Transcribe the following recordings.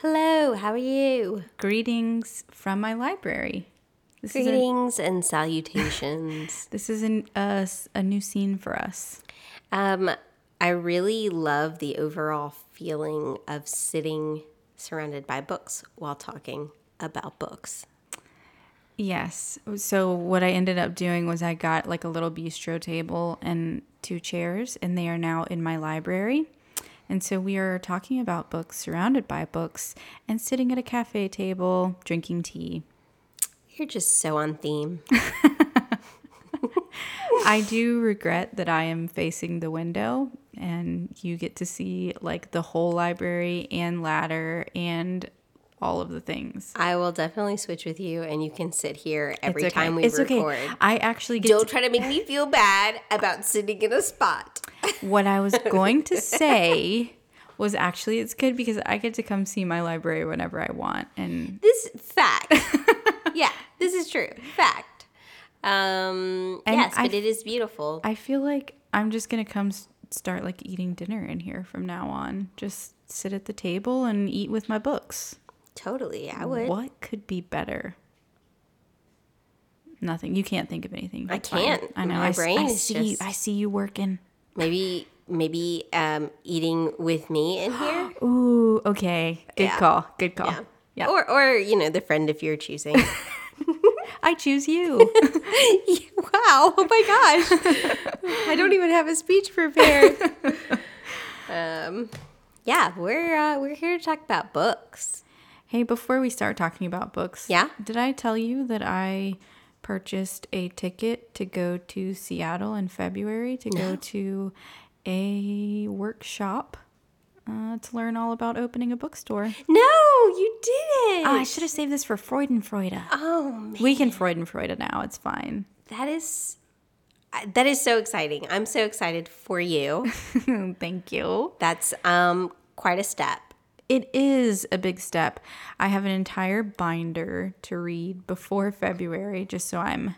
Hello, how are you? Greetings from my library. This is a, Greetings and salutations. this is an, a new scene for us. um, I really love the overall feeling of sitting surrounded by books while talking about books. Yes. So what I ended up doing was I got like a little bistro table and two chairs, and they are now in my library. And so we are talking about books, surrounded by books, and sitting at a cafe table drinking tea. You're just so on theme. I do regret that I am facing the window and you get to see like the whole library and ladder and all of the things. I will definitely switch with you, and you can sit here every okay. time we it's record. okay. I actually get Don't try to make me feel bad about sitting in a spot. What I was going to say was actually it's good because I get to come see my library whenever I want. And This fact. yeah, this is true. Fact. Um, And yes, I but it is beautiful. I feel like I'm just going to come start like eating dinner in here from now on. Just sit at the table and eat with my books. Totally, I would. What could be better? Nothing. You can't think of anything. I That's fine. can't. I know. My I, brain I is see you. just- I see you working. Maybe, maybe um, eating with me in here. Ooh, okay. Good Yeah. call. Good call. Yeah. Yeah. Or, or you know, the friend if you're choosing. I choose you. wow! Oh my gosh! I don't even have a speech prepared. um, yeah, we're uh, we're here to talk about books. Hey, before we start talking about books, Yeah? did I tell you that I purchased a ticket to go to Seattle in February to go to a workshop uh, to learn all about opening a bookstore? No, you didn't. Ah, I should have saved this for Freudenfreude. oh man. We can Freudenfreude now. It's fine. That is that is so exciting. I'm so excited for you. Thank you. That's um quite a step. It is a big step. I have an entire binder to read before February just so I'm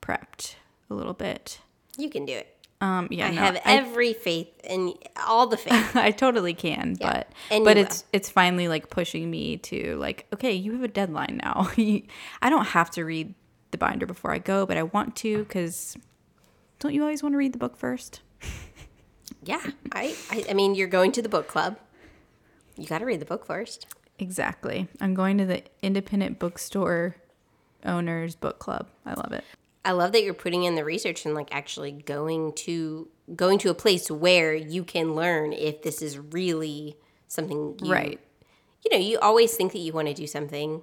prepped a little bit. You can do it. Um, yeah, I no, have every faith in all the faith. I totally can, Yeah, but and but it's it's finally like pushing me to like, okay, you have a deadline now. I don't have to read the binder before I go, but I want to because don't you always want to read the book first? yeah. I, I I mean you're going to the book club. You gotta read the book first. Exactly. I'm going to the independent bookstore owners book club. I love it. I love that you're putting in the research and like actually going to going to a place where you can learn if this is really something you, Right. You know, you always think that you want to do something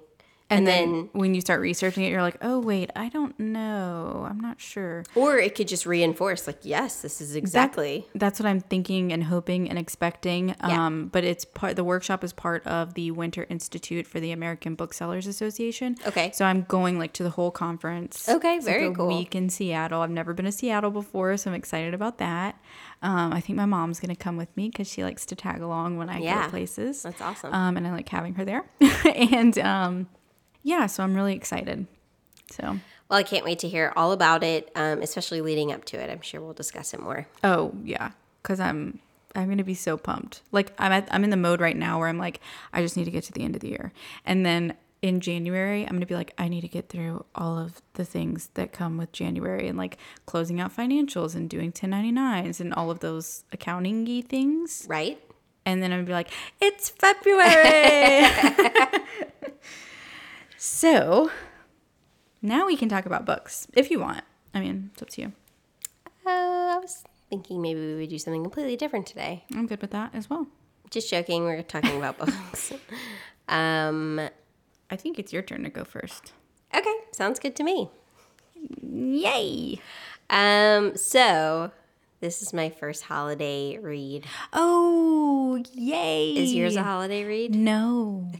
And, And then, then- when you start researching it, you're like, oh wait, I don't know. I'm not sure. or it could just reinforce like yes, this is exactly. That's what I'm thinking and hoping and expecting. Yeah. Um, but it's part. The workshop is part of the Winter Institute for the American Booksellers Association. Okay. So I'm going like to the whole conference. Okay, It's very like a cool. Week in Seattle. I've never been to Seattle before, so I'm excited about that. Um, I think my mom's gonna come with me because she likes to tag along when I go Yeah. to places. That's awesome. Um, and I like having her there. and um, yeah, so I'm really excited. So. Well, I can't wait to hear all about it, um, especially leading up to it. I'm sure we'll discuss it more. Oh yeah, because I'm I'm gonna be so pumped. Like I'm at, I'm in the mode right now where I'm like I just need to get to the end of the year, and then in January I'm gonna be like I need to get through all of the things that come with January and like closing out financials and doing 1099s and all of those accounting y things. Right? And then I'm gonna be like it's February. so now we can talk about books if you want. I mean, it's up to you. Uh, I was thinking maybe we would do something completely different today. I'm good with that as well. Just joking. We're talking about books. Um, I think it's your turn to go first. okay, sounds good to me. Yay! Um, so This is my first holiday read. Oh, yay! Is yours a holiday read? No.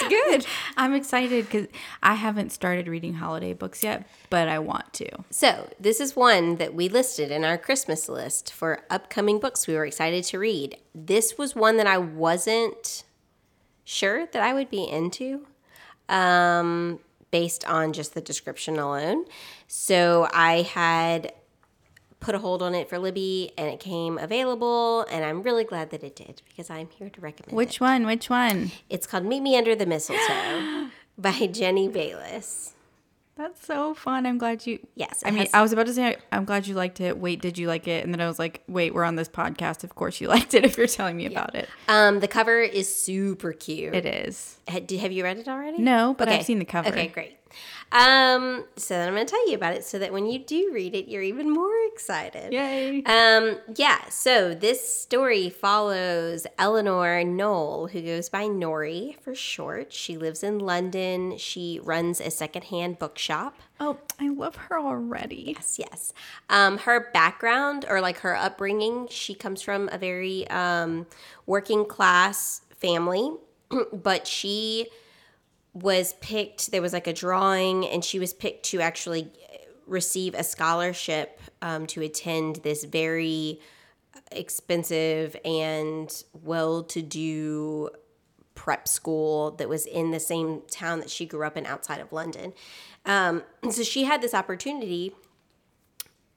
It's good. I'm excited because I haven't started reading holiday books yet, but I want to. So, this is one that we listed in our Christmas list for upcoming books we were excited to read. This was one that I wasn't sure that I would be into um, based on just the description alone. So, I had put a hold on it for Libby and it came available, and I'm really glad that it did because I'm here to recommend it. Which one? Which one? It's called Meet Me Under the Mistletoe by Jenny Bayliss. That's so fun. I'm glad you. Yes, I mean, has- I was about to say, I'm glad you liked it. Wait, did you like it? And then I was like, wait, we're on this podcast. Of course you liked it if you're telling me about it. Um, the cover is super cute. It is. Have you read it already? No, but I've seen the cover. Okay, great. Um, so then I'm going to tell you about it so that when you do read it, you're even more excited. Yay. Um, yeah, so this story follows Eleanor Knoll, who goes by Nori for short. She lives in London. She runs a secondhand bookshop. Oh, I love her already. Yes, yes. Um, her background or like her upbringing, she comes from a very um, working class family, but she was picked. There was like a drawing, and she was picked to actually receive a scholarship um, to attend this very expensive and well to do prep school that was in the same town that she grew up in outside of London. Um, so she had this opportunity.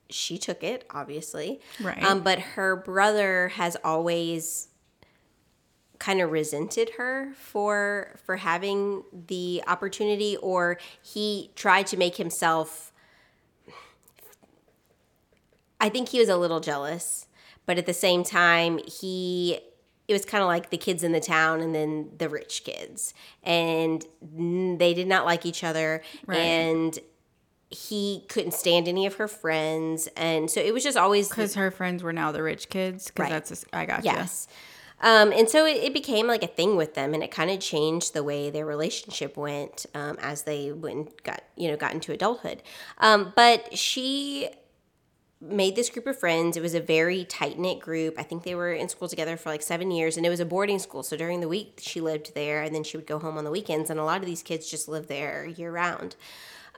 She took it, obviously. Right. Um, but her brother has always kind of resented her for for having the opportunity or he tried to make himself I think he was a little jealous, but at the same time, he it was kind of like the kids in the town and then the rich kids, and they did not like each other, Right. and he couldn't stand any of her friends, and so it was just always Because her friends were now the rich kids. Because Right. that's, a I got Yes. Um, and so it, it became like a thing with them, and it kind of changed the way their relationship went um, as they went and got you know got into adulthood. Um, but she made this group of friends. It was a very tight knit group. I think they were in school together for like seven years, and it was a boarding school. So during the week she lived there, and then she would go home on the weekends. And a lot of these kids just lived there year round.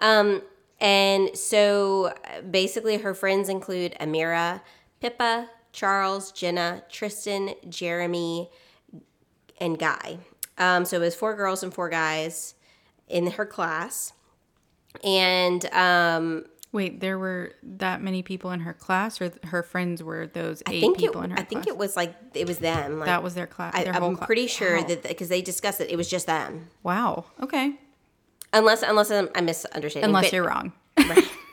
Um, and so basically, her friends include Amira, Pippa, Charles, Jenna, Tristan, Jeremy, and Guy. Um, so it was four girls and four guys in her class. And um, Wait, there were that many people in her class, or th- her friends were those I eight think it, people in her class? I think it was like it was them. Like, that was their class. I, their I'm cla- pretty sure Wow. that because they discussed it, it was just them. Wow. Okay. Unless unless I'm, I'm misunderstanding. Unless But you're wrong.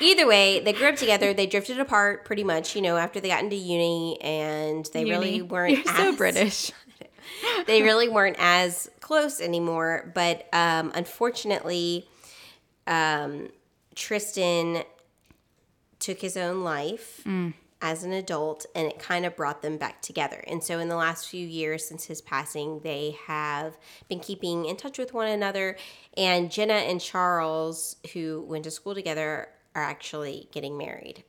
either way, they grew up together. They drifted apart pretty much. You know, after they got into uni, and they really weren't. You're so British. they really weren't as close anymore. But um, unfortunately, um, Tristan took his own life as an adult, and it kind of brought them back together. And so, in the last few years since his passing, they have been keeping in touch with one another. And Jenna and Charles, who went to school together, are actually getting married.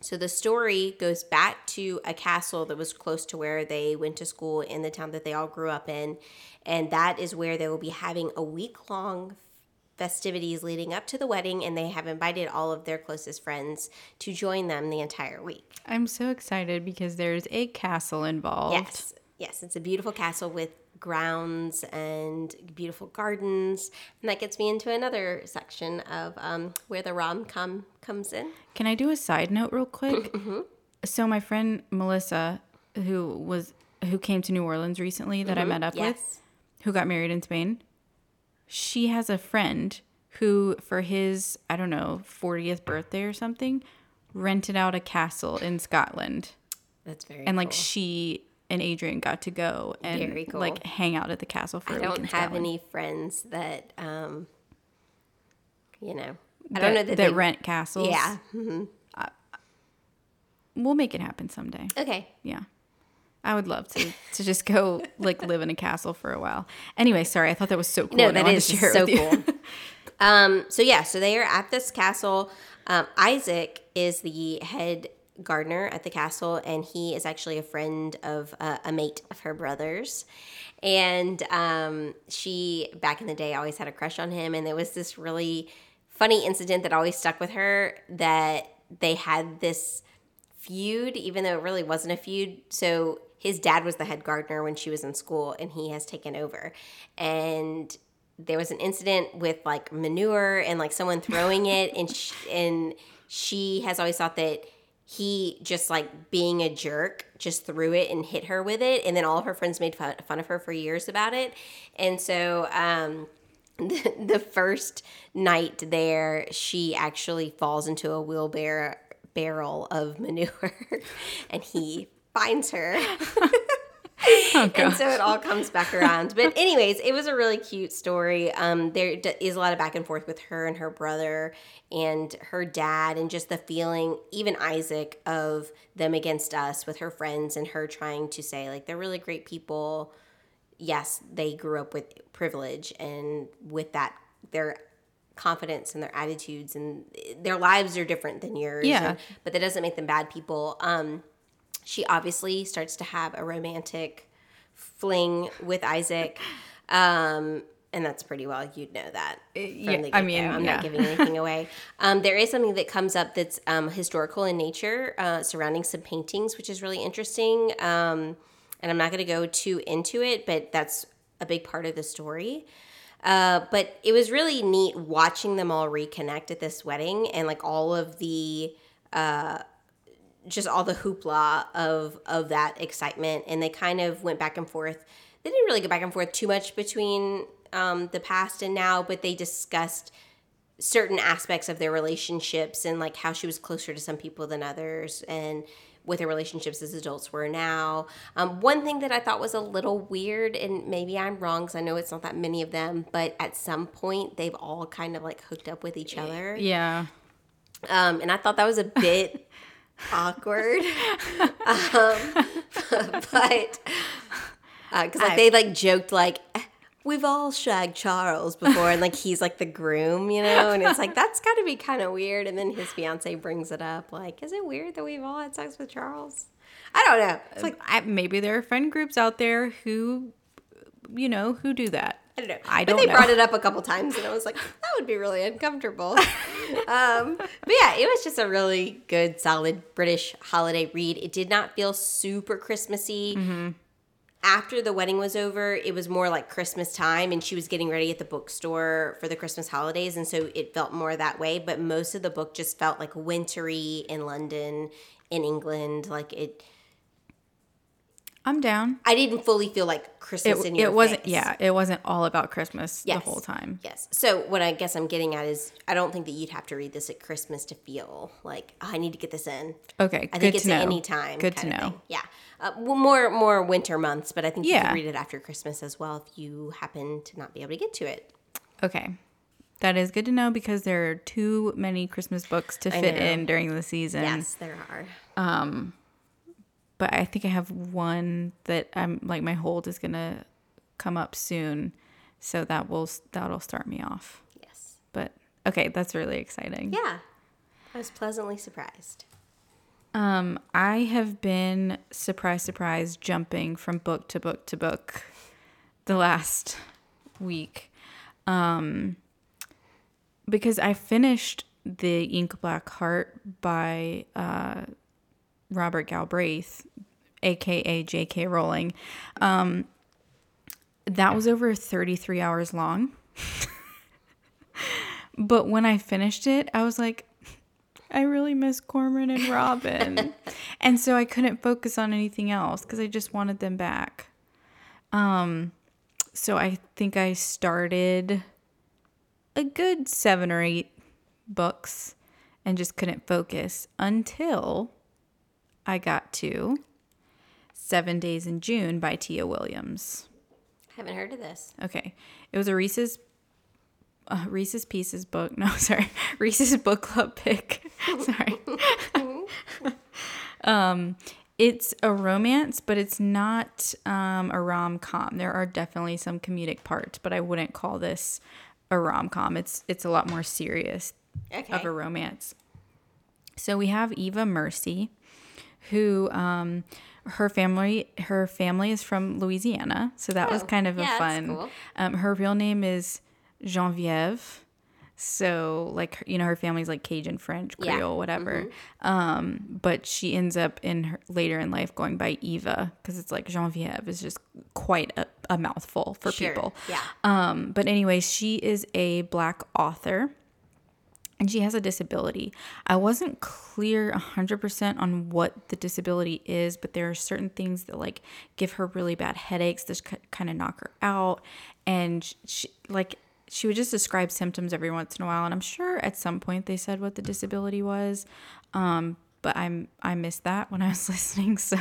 So the story goes back to a castle that was close to where they went to school in the town that they all grew up in. And that is where they will be having a week long festivities leading up to the wedding. And they have invited all of their closest friends to join them the entire week. I'm so excited because there's a castle involved. Yes. Yes. It's a beautiful castle with grounds and beautiful gardens. And that gets me into another section of um, where the rom com comes in. Can I do a side note real quick? Mm-hmm. So my friend Melissa, who was who came to New Orleans recently that I met up with, Mm-hmm. Who got married in Spain, she has a friend who, for his I don't know 40th birthday or something, rented out a castle in Scotland, That's very and like cool. she and Adrian got to go and cool. like hang out at the castle for I a week don't have any friends that, um, you know, I that, don't know that, that they, rent castles. Yeah. we'll make it happen someday. Okay. Yeah. I would love to to just go like live in a castle for a while. Anyway, sorry, I thought that was so cool. No, that is to share it so cool. um, so yeah, so they are at this castle. Um, Isaac is the head gardener at the castle, and he is actually a friend of uh, a mate of her brother's. And um, she, back in the day, always had a crush on him. And there was this really funny incident that always stuck with her that they had this feud, even though it really wasn't a feud. So his dad was the head gardener when she was in school, and he has taken over. And there was an incident with like manure and like someone throwing it, and sh- and she has always thought that he just like being a jerk just threw it and hit her with it and then all of her friends made fun, fun of her for years about it and so um the, the first night there she actually falls into a wheelbarrow barrel of manure and he finds her and so it all comes back around. But anyways, it was a really cute story. Um, there d- is a lot of back and forth with her and her brother and her dad, and just the feeling, even Isaac, of them against us with her friends and her trying to say like they're really great people. Yes, they grew up with privilege, and with that, their confidence and their attitudes and their lives are different than yours. Yeah. and- but that doesn't make them bad people. Um, she obviously starts to have a romantic fling with Isaac. Um, and that's pretty well, you'd know that. From yeah, i mean i'm yeah. not giving anything away. Um, there is something that comes up that's um, historical in nature uh, surrounding some paintings, which is really interesting. Um, and I'm not going to go too into it, but that's a big part of the story. Uh, but it was really neat watching them all reconnect at this wedding and like all of the just all the hoopla of of that excitement. And they kind of went back and forth. They didn't really go back and forth too much between um, the past and now but they discussed certain aspects of their relationships and like how she was closer to some people than others and what their relationships as adults were now. Um, one thing that i thought was a little weird and maybe i'm wrong because i know it's not that many of them but at some point they've all kind of like hooked up with each other. Yeah. um, and I thought that was a bit awkward. um, but because like they like joked like we've all shagged Charles before, and like he's like the groom, you know, and it's like that's got to be kind of weird. And then his fiance brings it up, like, is it weird that we've all had sex with Charles? I don't know. It's like I, maybe there are friend groups out there who, you know, who do that. I don't know. I but don't they know. brought it up a couple times, and I was like, that would be really uncomfortable. um, but yeah, it was just a really good, solid British holiday read. It did not feel super Christmassy. Mm-hmm. After the wedding was over, it was more like Christmas time, and she was getting ready at the bookstore for the Christmas holidays, and so it felt more that way. But most of the book just felt like wintry in London, in England. Like it, I'm down. I didn't fully feel like Christmas It, in your it wasn't. face. Yeah, it wasn't all about Christmas Yes. the whole time. Yes. So what I guess I'm getting at is I don't think that you'd have to read this at Christmas to feel like oh, I need to get this in. Okay, I good think it's to know. at any time. Good to know. Yeah. Uh, well, more more winter months, but I think you Yeah. could read it after Christmas as well if you happen to not be able to get to it. Okay. That is good to know because there are too many Christmas books to fit in during the season. Yes, there are. But I think I have one that I'm like my hold is gonna come up soon, so that will that'll start me off. Yes. But okay, that's really exciting. Yeah. I was pleasantly surprised. Um, I have been surprise, surprise, jumping from book to book to book the last week, um, because I finished the Ink Black Heart by uh, Robert Galbraith, aka J.K. Rowling. Um, that was over 33 hours long. but when I finished it, I was like, I really miss Corman and Robin. and so I couldn't focus on anything else because I just wanted them back. Um, so I think I started a good seven or eight books and just couldn't focus until I got to Seven Days in June by Tia Williams. I Haven't heard of this. Okay. It was a Reese's uh, Reese's Pieces book. No, sorry. Reese's book club pick. sorry. um It's a romance, but it's not um, a rom com. There are definitely some comedic parts, but I wouldn't call this a rom com. It's it's a lot more serious Okay. of a romance. So we have Eva Mercy, who um, her family her family is from Louisiana, so that was Oh, kind of a yeah, that's fun. cool. Um, her real name is Genevieve. So like you know her family's like Cajun French Yeah. Mm-hmm. Creole whatever, um, but she ends up in her later in life going by Eva because it's like Genevieve is just quite a, a mouthful for Sure. people. Yeah. Um, but anyway, she is a black author and she has a disability. I wasn't clear 100% on what the disability is, but there are certain things that like give her really bad headaches that kind of knock her out and she like she would just describe symptoms every once in a while and I'm sure at some point they said what the disability was. Um but I'm I missed that when I was listening so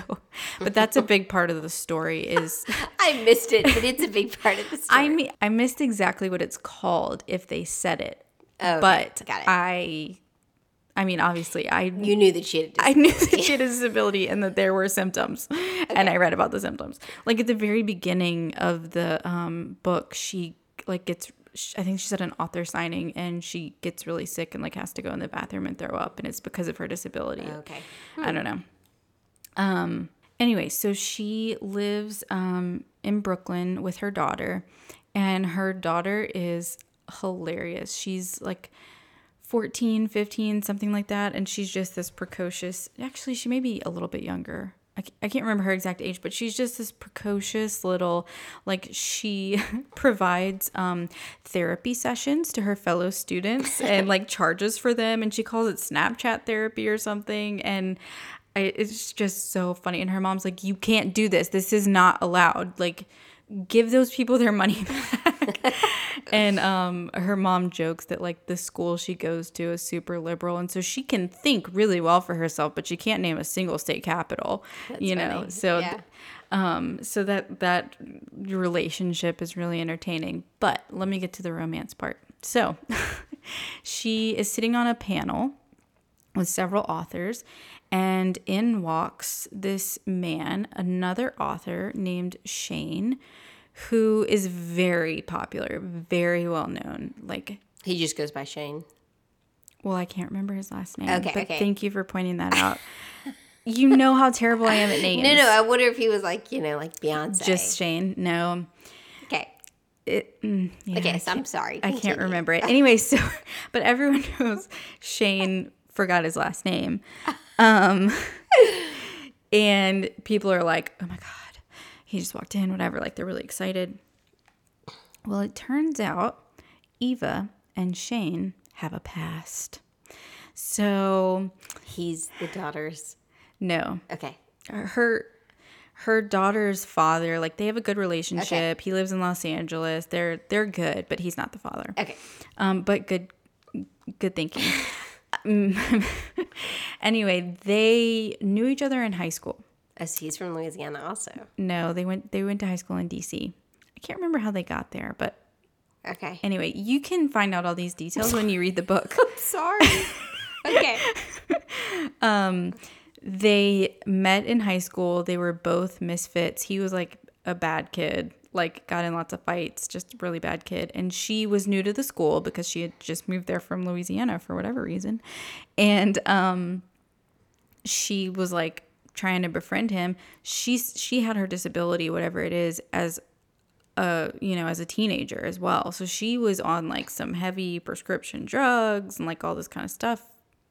but that's a big part of the story is I missed it, but it's a big part of the story. I mean, I missed exactly what it's called if they said it. Oh, okay. but. I, I mean, obviously, I you knew that she had. I knew that she had a disability and that there were symptoms, and I read about the symptoms. Like at the very beginning of the um, book, she like gets. I think she's at an author signing and she gets really sick and like has to go in the bathroom and throw up, and it's because of her disability. okay. I don't know. Um. Anyway, so she lives um in Brooklyn with her daughter, and her daughter is hilarious. She's like 14, 15, something like that, and she's just this precocious. Actually, she may be a little bit younger. I I can't remember her exact age, but she's just this precocious little, like, she provides um, therapy sessions to her fellow students and, like, charges for them. And she calls it Snapchat therapy or something. And I, it's just so funny. And her mom's like, You can't do this. This is not allowed. Like, give those people their money back. and um, her mom jokes that like the school she goes to is super liberal, and so she can think really well for herself, but she can't name a single state capital. you know, funny. so Yeah. um, so that that relationship is really entertaining. But let me get to the romance part. So she is sitting on a panel with several authors, and in walks this man, another author named Shane, who is very popular, very well known. Like, He just goes by Shane. well, I can't remember his last name, Okay, but okay. thank you for pointing that out. you know how terrible I am at names. No, no. I wonder if he was like you know like Beyonce. just Shane. No, okay. it. mm, yeah, Okay. So I'm sorry. I can't remember it. Anyway, so but everyone knows Shane forgot his last name. Um and people are like, "Oh my god, he just walked in, whatever." Like they're really excited. Well, it turns out Eva and Shane have a past. So, He's the daughter's. no. Okay. Her her daughter's father, like they have a good relationship. He lives in Los Angeles. They're they're good, but he's not the father. Okay. Um, but good, good thinking. Um, anyway, they knew each other in high school. As he's from Louisiana, also. No, they went they went to high school in DC. I can't remember how they got there, but Okay. anyway, you can find out all these details when you read the book. Sorry. okay. um, they met in high school. They were both misfits. He was like a bad kid, like got in lots of fights, just really bad kid. And she was new to the school because she had just moved there from Louisiana for whatever reason. And um she was like trying to befriend him. She's she had her disability, whatever it is, as a you know as a teenager as well. So she was on like some heavy prescription drugs and like all this kind of stuff,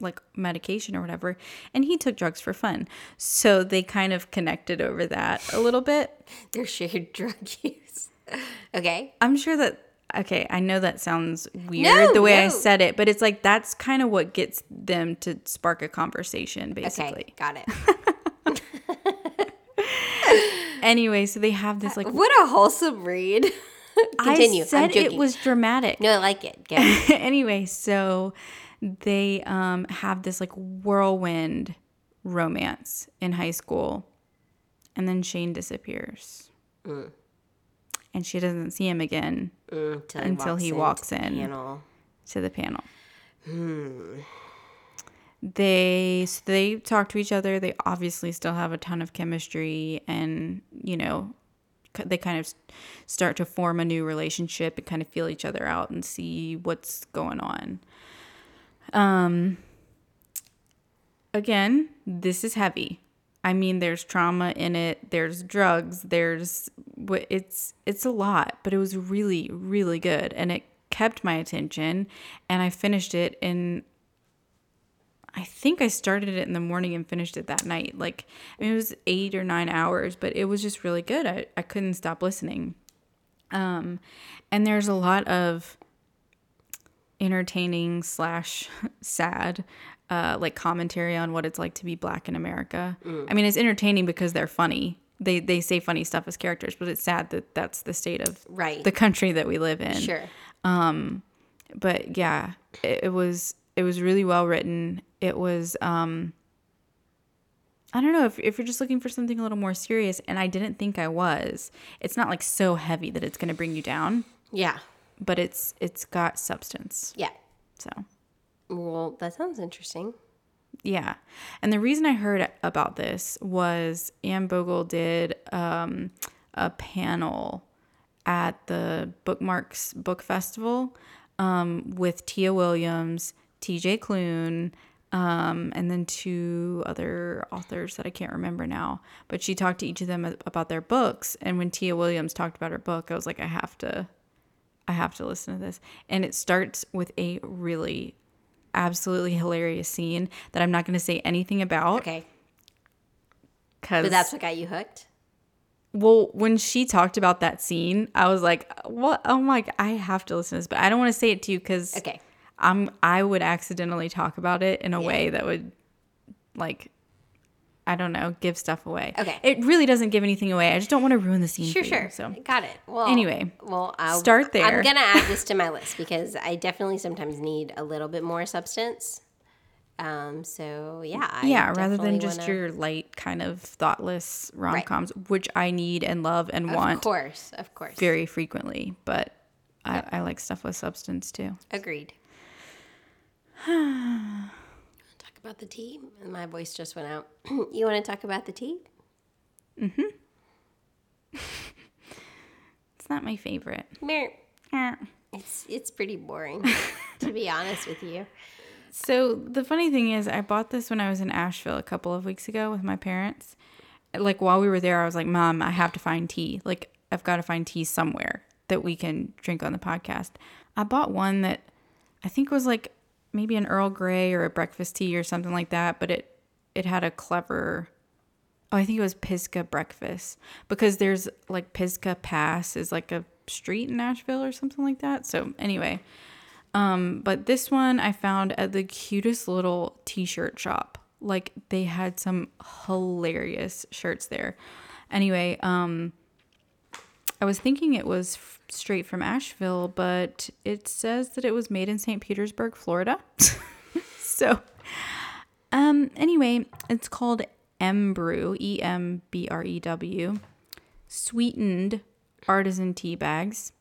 like medication or whatever. And he took drugs for fun. So they kind of connected over that a little bit. Their shared drug use. Okay. I'm sure that okay, I know that sounds weird No, the way I said it, but it's like that's kind of what gets them to spark a conversation basically. Okay. Got it. Anyway, so they have this like What a wholesome read. Continue. I said it was dramatic. No, I like it. Anyway, so they um, have this like whirlwind romance in high school, and then Shane disappears, and she doesn't see him again Mm, Until he into walks the in. Panel. to the panel. they so they talk to each other. They obviously still have a ton of chemistry, and you know, they kind of start to form a new relationship and kind of feel each other out and see what's going on. Um. Again, this is heavy. I mean, there's trauma in it. There's drugs. There's it's it's a lot, but it was really really good, and it kept my attention. And I finished it in. I think I started it in the morning and finished it that night. Like I mean, it was eight or nine hours, but it was just really good. I I couldn't stop listening. Um, and there's a lot of entertaining slash sad uh, like commentary on what it's like to be black in America. I mean, it's entertaining because they're funny. They they say funny stuff as characters, but it's sad that that's the state of Right. the country that we live in. Sure. Um, But yeah, it, it was it was really well written. It was um I don't know if if you're just looking for something a little more serious and I didn't think I was. It's not like so heavy that it's going to bring you down, Yeah. But it's it's got substance. Yeah. So, Well, that sounds interesting. Yeah. And the reason I heard about this was Anne Bogle did um, a panel at the Bookmarks Book Festival um, with Tia Williams, TJ Klune, um, and then two other authors that I can't remember now. But she talked to each of them about their books. And when Tia Williams talked about her book, I was like, I have to. I have to listen to this. And it starts with a really absolutely hilarious scene that I'm not going to say anything about Okay. because But that's what got you hooked? well when she talked about that scene I was like what oh my I have to listen to this but I don't want to say it to you because Okay. I'm I would accidentally talk about it in a way that would like I don't know give stuff away Okay. it really doesn't give anything away I just don't want to ruin the scene Sure, sure. you, so Got it. Well, Anyway, well, I'll start there. I'm gonna add this to my list because I definitely sometimes need a little bit more substance. Um. So yeah. I yeah rather than just wanna- your light kind of thoughtless rom-coms which I need and love and want Of course. Of course. very frequently, but I, I like stuff with substance too. Agreed. about the tea. And my voice just went out. you want to talk about the tea? It's not my favorite. Mer- Eh. It's it's pretty boring, to be honest with you. So the funny thing is, I bought this when I was in Asheville a couple of weeks ago with my parents. Like while we were there, I was like, "Mom, I have to find tea. Like I've got to find tea somewhere that we can drink on the podcast." I bought one that I think was like maybe an Earl Grey or a breakfast tea or something like that, but it it had a clever Oh, I think it was Pisgah Breakfast because there's like Pisgah Pass is like a street in Asheville or something like that. So anyway, um, but this one I found at the cutest little t-shirt shop. Like they had some hilarious shirts there. Anyway, um, I was thinking it was f- straight from Asheville, but it says that it was made in St. Petersburg, Florida. so, um, anyway, it's called M Brew, E M B R E W, sweetened artisan tea bags.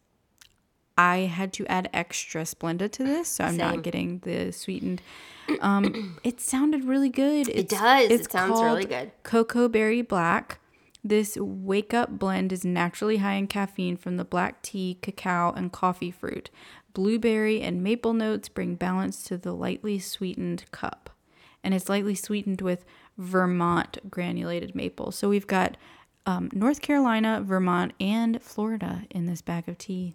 I had to add extra Splenda to this, so I'm Same. not getting the sweetened. Um, it sounded really good. It does. it's it sounds really good. Cocoa Berry Black. This wake up blend is naturally high in caffeine from the black tea, cacao, and coffee fruit. Blueberry and maple notes bring balance to the lightly sweetened cup. And it's lightly sweetened with Vermont granulated maple. So we've got um, North Carolina, Vermont, and Florida in this bag of tea.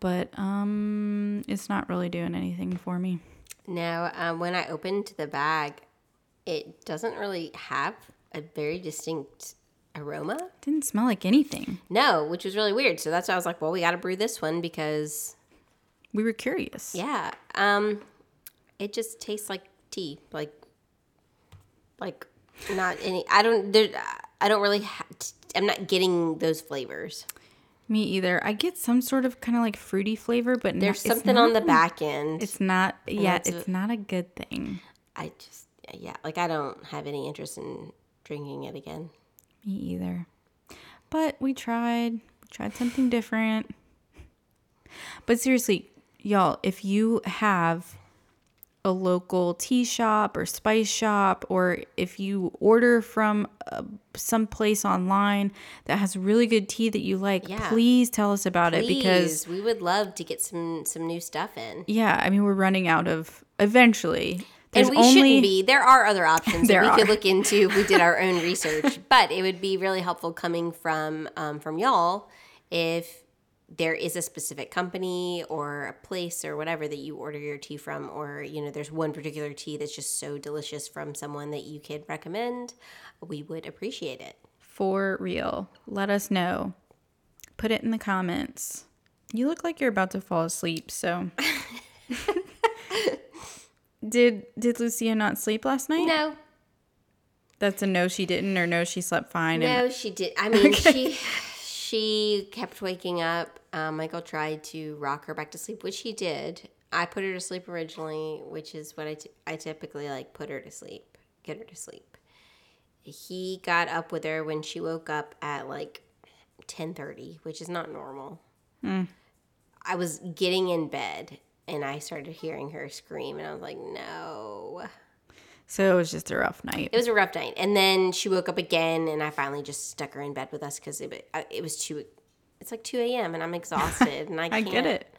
But um, it's not really doing anything for me. Now, um, when I opened the bag, it doesn't really have a very distinct aroma. Didn't smell like anything. No, which was really weird. So that's why I was like, well, we got to brew this one because, We were curious. yeah, um, it just tastes like tea, like, like not any. I don't. There, I don't really. Ha- I'm not getting those flavors. Me either. I get some sort of kind of like fruity flavor, but There's no, it's something on the back end. It's not. Yeah, it's not a good thing. I just, yeah, like I don't have any interest in drinking it again. Me either. But we tried. We tried something different. But seriously, y'all, if you have a local tea shop or spice shop, or if you order from uh, some place online that has really good tea that you like, Yeah. please tell us about it because we would love to get some some new stuff in. yeah, I mean we're running out of eventually. There's and we only shouldn't be. There are other options that we could look into if we did our own research. But it would be really helpful coming from um, from y'all if there is a specific company or a place or whatever that you order your tea from, or you know, there's one particular tea that's just so delicious from someone that you could recommend. We would appreciate it. for real. Let us know. Put it in the comments. You look like you're about to fall asleep, so Did did Lucia not sleep last night? No, That's a no she didn't or no she slept fine and No, she did. I mean, she she kept waking up. Um, Michael tried to rock her back to sleep, which he did. I put her to sleep originally, which is what I, t- I typically like put her to sleep, get her to sleep. He got up with her when she woke up at like ten thirty, which is not normal. I was getting in bed and I started hearing her scream, and I was like, no. so it was just a rough night. It was a rough night, and then she woke up again, and I finally just stuck her in bed with us because it, it was too. It's like two a.m. and I'm exhausted, and I I can't. get it.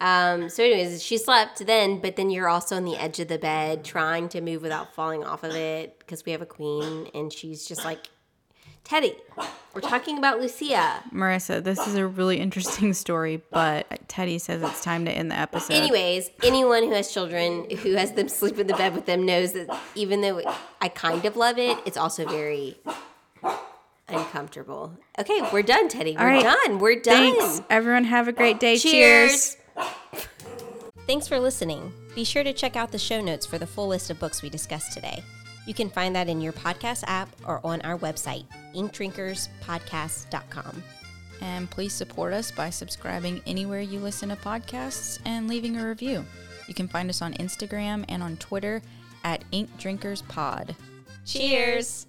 Um. So, anyways, she slept then, but then you're also on the edge of the bed trying to move without falling off of it because we have a queen, and she's just like, Teddy, we're talking about Lucia. Marissa, this is a really interesting story, but Teddy says it's time to end the episode. Anyways, anyone who has children who has them sleep in the bed with them knows that even though I kind of love it, it's also very uncomfortable. Okay, we're done, Teddy. We're right. done. We're done. Thanks. Everyone have a great day. Cheers. Thanks for listening. Be sure to check out the show notes for the full list of books we discussed today. You can find that in your podcast app or on our website, inkdrinkerspodcast.com. And please support us by subscribing anywhere you listen to podcasts and leaving a review. You can find us on Instagram and on Twitter at Ink Drinkers Pod. Cheers.